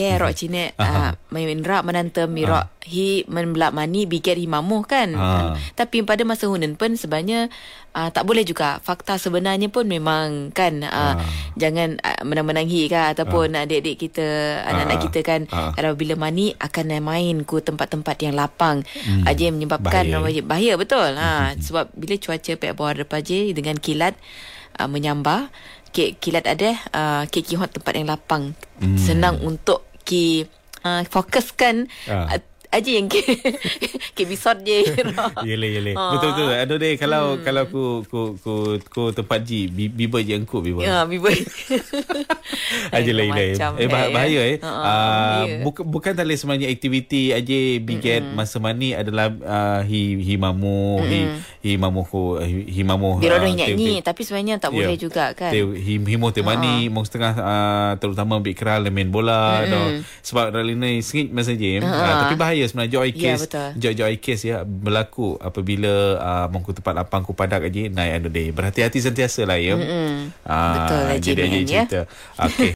ke rok cine uh, main rak menanta mirok hi menbelak mani bikin hi mamuh kan. Ah. Tapi pada masa hunan pun sebenarnya uh, tak boleh juga. Fakta sebenarnya pun memang kan uh, jangan uh, menang-menang hi kan ataupun adik-adik kita anak-anak Ah. kita kan Ah. kalau bila mani akan main ku tempat-tempat yang lapang hmm. aja yang menyebabkan Bahaya. bahaya, betul ha sebab bila cuaca pihak bawah depan je dengan kilat uh, menyambar ki, kilat ada uh, ki ki hot tempat yang lapang hmm. senang untuk ki uh, fokuskan Ah. uh, aja yang ki bisot je Yele yele. Ah. Betul betul. Aduh deh kalau hmm. kalau ku ku ku ku tempat ji bi- biba je angkut biba. ya bibo Aja lain lain. Eh bah- bahaya eh. Ha, Uh, bahaya. bukan bukan tali sebenarnya aktiviti aja biget mm masa mani adalah uh, hi hi mamu hi hi mamu ko hi, hi mamu. Orang te- nyanyi te- Tapi sebenarnya tak Ya. boleh juga kan Te, hi hi mo te mani mong setengah uh, terutama ambil keral dan main bola mm sebab Ralina sengit masa je uh, tapi bahaya sebenarnya joy Ya, case betul. joy joy case ya berlaku apabila uh, mongku tempat lapang ku padak aja naik anu deh berhati-hati sentiasa lah ya Mm-mm. Ah, Betul lah, jadi ya. cerita okey